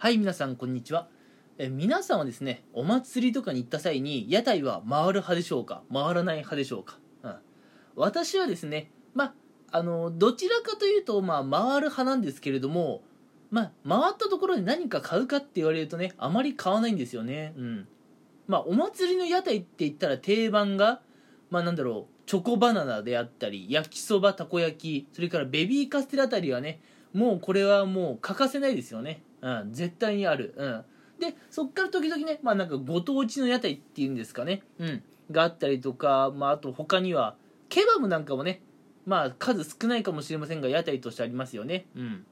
はい皆さんこんにちは。え皆さんはですねお祭りとかに行った際に屋台は回る派でしょうか？回らない派でしょうか、うん、私はですねまあのどちらかというとまあ回る派なんですけれどもま回ったところで何か買うかって言われるとねあまり買わないんですよね。うん。まあお祭りの屋台って言ったら定番がまあなんだろうチョコバナナであったり焼きそばたこ焼きそれからベビーカステラあたりはねもうこれはもう欠かせないですよね。うん、絶対にある。うん。で、そっから時々ね、まあなんかご当地の屋台っていうんですかね、うん、があったりとか、まああと他には、ケバブなんかもね、まあ数少ないかもしれませんが、屋台としてありますよね。うん。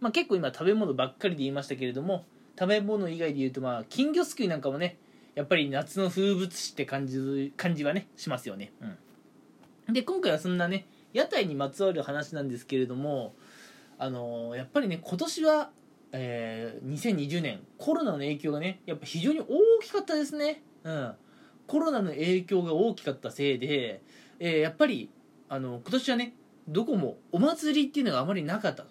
まあ結構今食べ物ばっかりで言いましたけれども、食べ物以外で言うと、まあ金魚すくいなんかもね、やっぱり夏の風物詩って感じ感じはね、しますよね。うん。で、今回はそんなね、屋台にまつわる話なんですけれども、あのー、やっぱりね、今年はえー、2020年コロナの影響がねやっぱ非常に大きかったですね、うん、コロナの影響が大きかったせいで、えー、やっぱりあの今年はねどこもお祭りっていうのがあまりなかった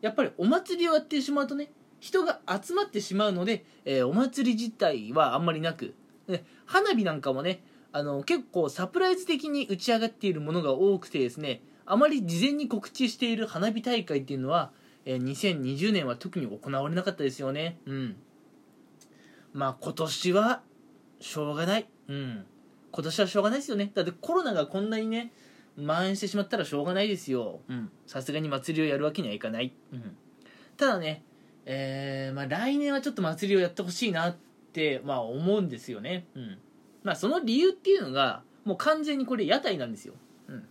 やっぱりお祭りをやってしまうとね人が集まってしまうので、えー、お祭り自体はあんまりなくで花火なんかもねあの結構サプライズ的に打ち上がっているものが多くてですねあまり事前に告知している花火大会っていうのはえ、2020年は特に行われなかったですよね。うん。まあ今年はしょうがない。うん。今年はしょうがないですよね。だってコロナがこんなにね蔓延してしまったらしょうがないですよ。うん。さすがに祭りをやるわけにはいかない、うん、ただねえー、まあ来年はちょっと祭りをやってほしいなってまあ思うんですよね。うん。まあその理由っていうのがもう完全にこれ屋台なんですよ。うん。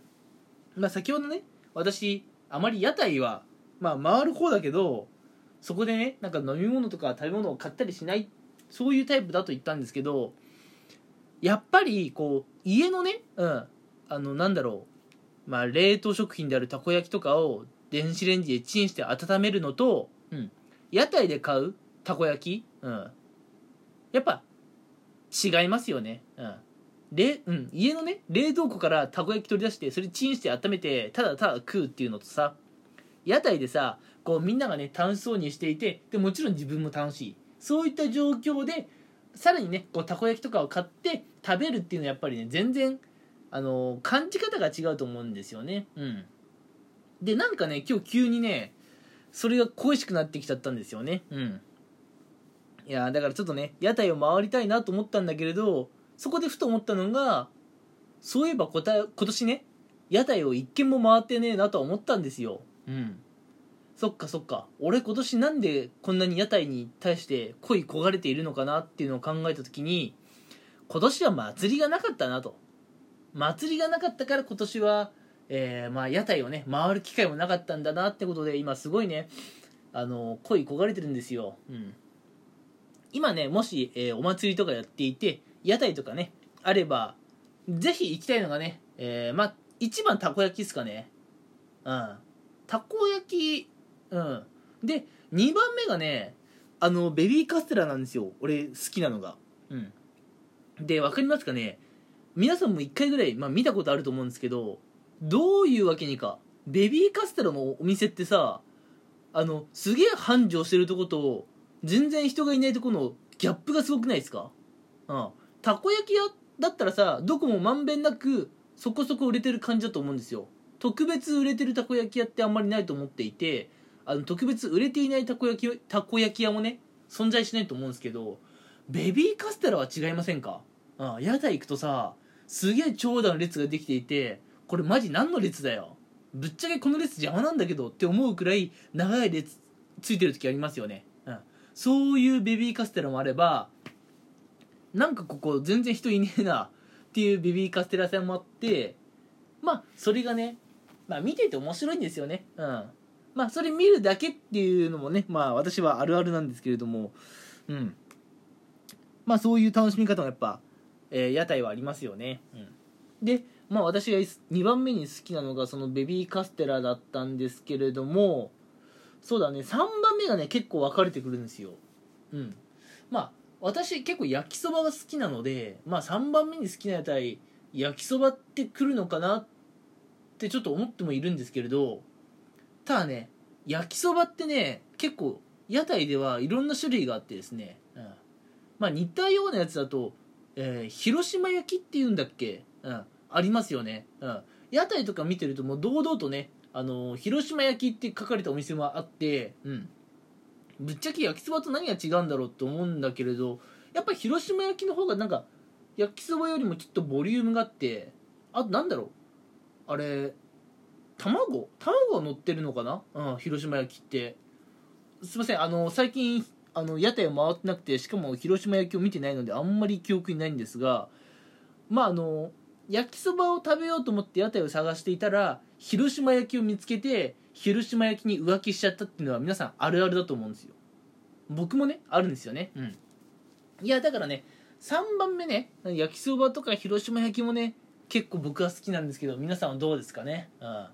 まあ先ほどね私あまり屋台はまあ回る方だけどそこでねなんか飲み物とか食べ物を買ったりしないそういうタイプだと言ったんですけどやっぱりこう家のねうんあのなんだろうまあ冷凍食品であるたこ焼きとかを電子レンジでチンして温めるのと、うん、屋台で買うたこ焼き、うん、やっぱ違いますよね、うん、れうん、家のね冷凍庫からたこ焼き取り出してそれチンして温めてただただ食うっていうのとさ屋台でさこうみんながね楽しそうにしていてでもちろん自分も楽しい。そういった状況でさらにねこうたこ焼きとかを買って食べるっていうのはやっぱりね全然あの感じ方が違うと思うんですよね。うん。でなんかね今日急にねそれが恋しくなってきちゃったんですよね。うん。いやだからちょっとね屋台を回りたいなと思ったんだけれどそこでふと思ったのがそういえば今年ね屋台を一軒も回ってねえなとは思ったんですよ。うん。そっかそっか。俺今年なんでこんなに屋台に対して恋焦がれているのかなっていうのを考えた時に今年は祭りがなかったなと。祭りがなかったから今年は、えー、まあ屋台をね回る機会もなかったんだなってことで今すごいねあの恋焦がれてるんですよ、うん、今ねもし、えー、お祭りとかやっていて屋台とかねあればぜひ行きたいのがね、えー、まあ一番たこ焼きですかね。うん。たこ焼きうん。で2番目がねあのベビーカステラなんですよ。俺好きなのが。うん。で分かりますかね？皆さんも1回ぐらい、まあ、見たことあると思うんですけどどういうわけにかベビーカステラのお店ってさあのすげえ繁盛してるとこと全然人がいないとこのギャップがすごくないですか？うん。たこ焼き屋だったらさどこもまんべんなくそこそこ売れてる感じだと思うんですよ。特別売れてるたこ焼き屋ってあんまりないと思っていてあの特別売れていないたこ焼きたこ焼き屋もね存在しないと思うんですけどベビーカステラは違いませんか？あ屋台行くとさすげえ長蛇の列ができていてこれマジ何の列だよ？ぶっちゃけこの列邪魔なんだけどって思うくらい長い列ついてる時ありますよね、うん、そういうベビーカステラもあればなんかここ全然人いねえなっていうベビーカステラ屋さんもあってまあそれがねまあ見てて面白いんですよね。うん。まあそれ見るだけっていうのもねまあ私はあるあるなんですけれども。うん。まあそういう楽しみ方もやっぱ、えー、屋台はありますよね。うん。でまあ私が2番目に好きなのがそのベビーカステラだったんですけれどもそうだね3番目がね結構分かれてくるんですよ。うん。まあ私結構焼きそばが好きなのでまあ3番目に好きな屋台焼きそばってくるのかなってちょっと思ってもいるんですけれどただね焼きそばってね結構屋台ではいろんな種類があってですね、うん。まあ、似たようなやつだと、えー広島焼きっていうんだっけ、うん、ありますよね、うん、屋台とか見てるともう堂々とね、あのー広島焼きって書かれたお店もあって、うん、ぶっちゃけ焼きそばと何が違うんだろうって思うんだけれどやっぱり広島焼きの方がなんか焼きそばよりもちょっとボリュームがあってあとなんだろう？あれ卵？卵が乗ってるのかな、うん、広島焼きって。すいませんあの最近あの屋台を回ってなくてしかも広島焼きを見てないのであんまり記憶にないんですがまああの焼きそばを食べようと思って屋台を探していたら広島焼きを見つけて広島焼きに浮気しちゃったっていうのは皆さんあるあるだと思うんですよ。僕もねあるんですよね。うん。いやだからね3番目ね焼きそばとか広島焼きもね結構僕は好きなんですけど皆さんはどうですかね？うん。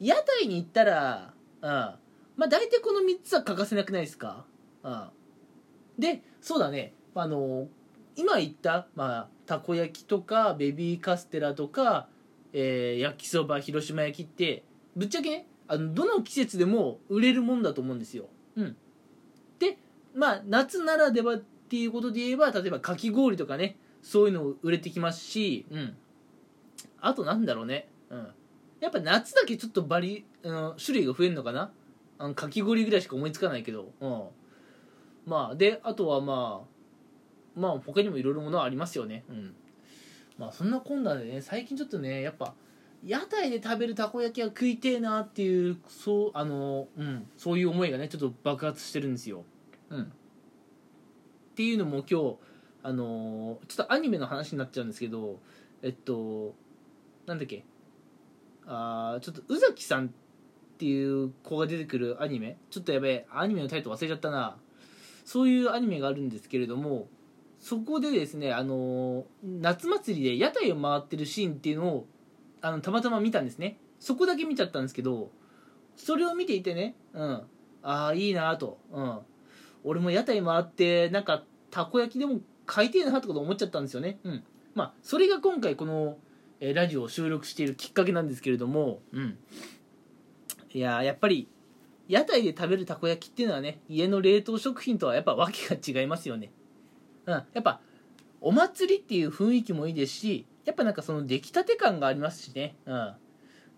屋台に行ったらうん。まあ大体この3つは欠かせなくないですか？うん。でそうだね。あの今言った、まあ、たこ焼きとかベビーカステラとか、えー焼きそば広島焼きってぶっちゃけねあのどの季節でも売れるもんだと思うんですよ。うん、でまあ夏ならではっていうことで言えば例えばかき氷とかねそういうの売れてきますし、うん、あとなんだろうね、うん、やっぱ夏だけちょっとバリ、うん、種類が増えるのかな。あのかき氷ぐらいしか思いつかないけど、うん、まあであとはまあまあ他にもいろいろものはありますよね。うん。まあそんなこんなでね最近ちょっとねやっぱ屋台で食べるたこ焼きは食いてえなっていうそうあのうん。そういう思いがねちょっと爆発してるんですよ。うん。っていうのも今日あのちょっとアニメの話になっちゃうんですけどえっとなんだっけ？あーちょっと宇崎さんっていう子が出てくるアニメ？ちょっとやべえアニメのタイトル忘れちゃったな。そういうアニメがあるんですけれどもそこでですねあの夏祭りで屋台を回ってるシーンっていうのをあのたまたま見たんですね。そこだけ見ちゃったんですけどそれを見ていてねうん。ああいいなと。うん。俺も屋台回ってなんかたこ焼きでも買いてえなとか思っちゃったんですよね。うん。まあそれが今回この、えーラジオを収録しているきっかけなんですけれどもうん。いやーやっぱり屋台で食べるたこ焼きっていうのはね家の冷凍食品とはやっぱ訳が違いますよね。うん。やっぱお祭りっていう雰囲気もいいですしやっぱなんかその出来たて感がありますしね。うん。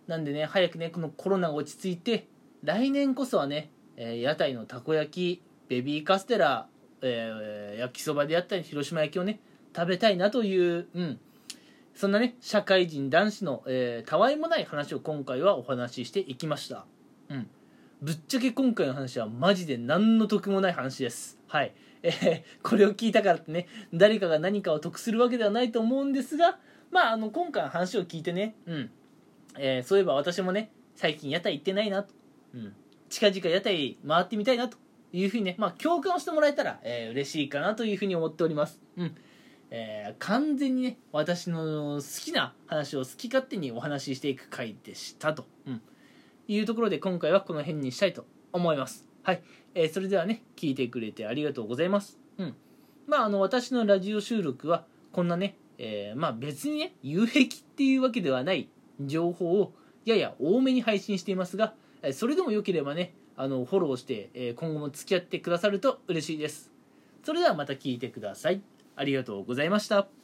なんでね早くねこのコロナが落ち着いて来年こそはね、えー屋台のたこ焼きベビーカステラ、えー焼きそばであったり広島焼きをね食べたいなという、うん、そんなね社会人男子の、えーたわいもない話を今回はお話ししていきました、うん、ぶっちゃけ今回の話はマジで何の得もない話です。はい。えーこれを聞いたからってね誰かが何かを得するわけではないと思うんですがまああの今回の話を聞いてねうん。えーそういえば私もね最近屋台行ってないなと、うん、近々屋台回ってみたいなというふうにね、まあ、共感をしてもらえたら、えー嬉しいかなというふうに思っております、うん。えー完全にね私の好きな話を好き勝手にお話ししていく回でしたと、うん、いうところで今回はこの辺にしたいと思います。はい、えーそれではね聞いてくれてありがとうございます。うん。まああの私のラジオ収録はこんなね、えーまあ別にね有益っていうわけではない情報をやや多めに配信していますがえーそれでもよければねあのフォローして、えー今後も付き合ってくださると嬉しいです。それではまた聞いてくださいありがとうございました。